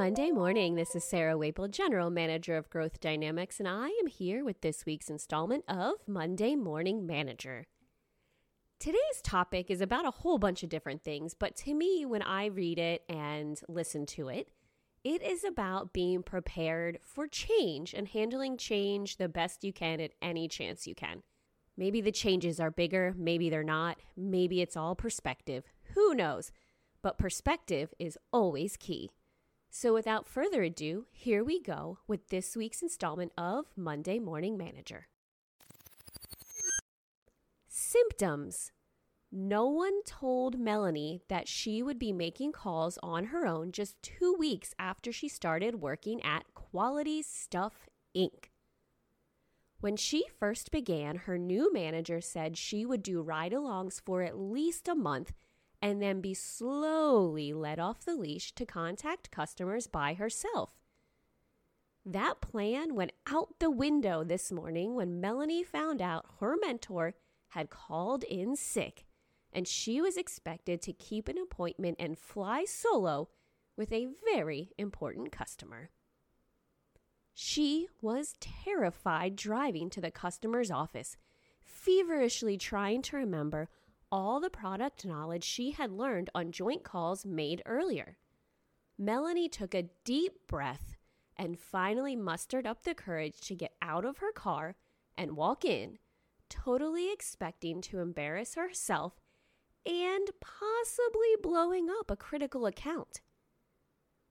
Monday morning. This is Sarah Waple, General Manager of Growth Dynamics, and I am here with this week's installment of Monday Morning Manager. Today's topic is about a whole bunch of different things, but to me, when I read it and listen to it, it is about being prepared for change and handling change the best you can at any chance you can. Maybe the changes are bigger, maybe they're not, maybe it's all perspective. Who knows? But perspective is always key. So, without further ado, here we go with this week's installment of Monday Morning Manager. Symptoms. No one told Melanie that she would be making calls on her own just two weeks after she started working at Quality Stuff Inc. When she first began, her new manager said she would do ride alongs for at least a month and then be slowly let off the leash to contact customers by herself. That plan went out the window this morning when Melanie found out her mentor had called in sick and she was expected to keep an appointment and fly solo with a very important customer. She was terrified driving to the customer's office, feverishly trying to remember all the product knowledge she had learned on joint calls made earlier. Melanie took a deep breath and finally mustered up the courage to get out of her car and walk in, totally expecting to embarrass herself and possibly blowing up a critical account.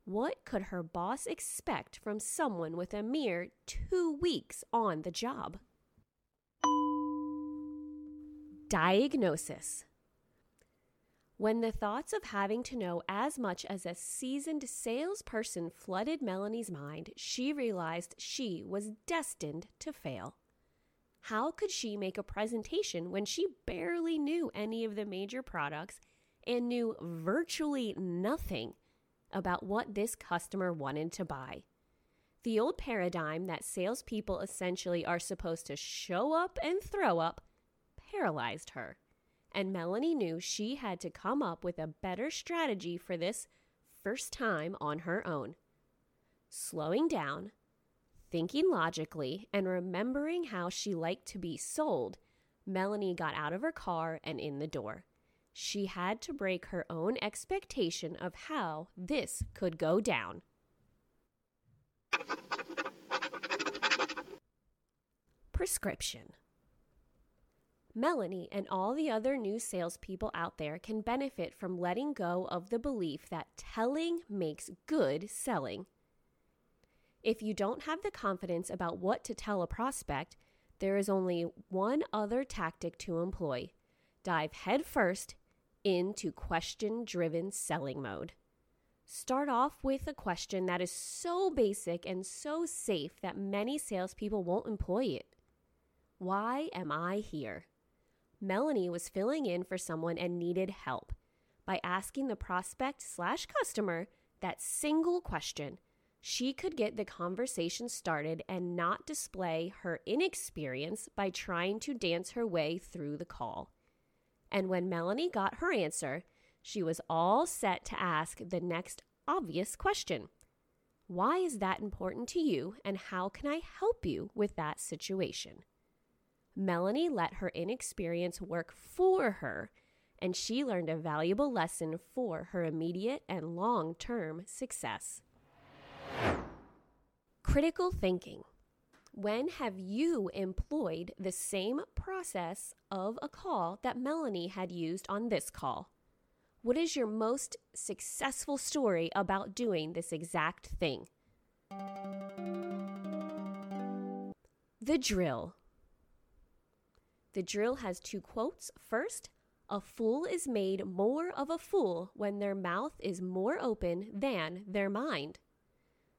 What could her boss expect from someone with a mere two weeks on the job? Diagnosis When the thoughts of having to know as much as a seasoned salesperson flooded Melanie's mind, she realized she was destined to fail. How could she make a presentation when she barely knew any of the major products and knew virtually nothing about what this customer wanted to buy? The old paradigm that salespeople essentially are supposed to show up and throw up paralyzed her, and Melanie knew she had to come up with a better strategy for this first time on her own. Slowing down, thinking logically, and remembering how she liked to be sold, Melanie got out of her car and in the door. She had to break her own expectation of how this could go down. Prescription. Melanie and all the other new salespeople out there can benefit from letting go of the belief that telling makes good selling. If you don't have the confidence about what to tell a prospect, there is only one other tactic to employ dive headfirst into question driven selling mode. Start off with a question that is so basic and so safe that many salespeople won't employ it. Why am I here? Melanie was filling in for someone and needed help. By asking the prospect slash customer that single question, she could get the conversation started and not display her inexperience by trying to dance her way through the call. And when Melanie got her answer, she was all set to ask the next obvious question Why is that important to you, and how can I help you with that situation? Melanie let her inexperience work for her, and she learned a valuable lesson for her immediate and long term success. Critical thinking. When have you employed the same process of a call that Melanie had used on this call? What is your most successful story about doing this exact thing? The drill. The drill has two quotes. First, a fool is made more of a fool when their mouth is more open than their mind.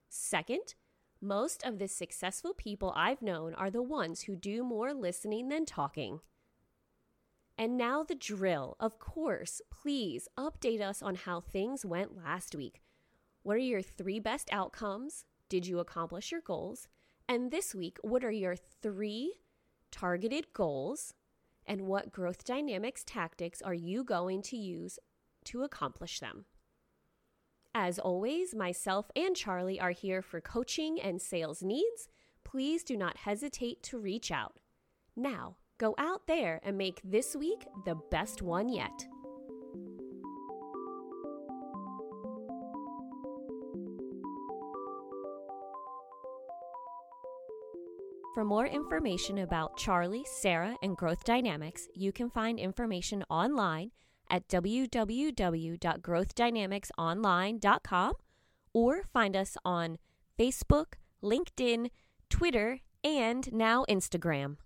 Second, most of the successful people I've known are the ones who do more listening than talking. And now the drill. Of course, please update us on how things went last week. What are your three best outcomes? Did you accomplish your goals? And this week, what are your three targeted goals, and what growth dynamics tactics are you going to use to accomplish them? As always, myself and Charlie are here for coaching and sales needs. Please do not hesitate to reach out. Now, go out there and make this week the best one yet. For more information about Charlie, Sarah, and Growth Dynamics, you can find information online at www.growthdynamicsonline.com or find us on Facebook, LinkedIn, Twitter, and now Instagram.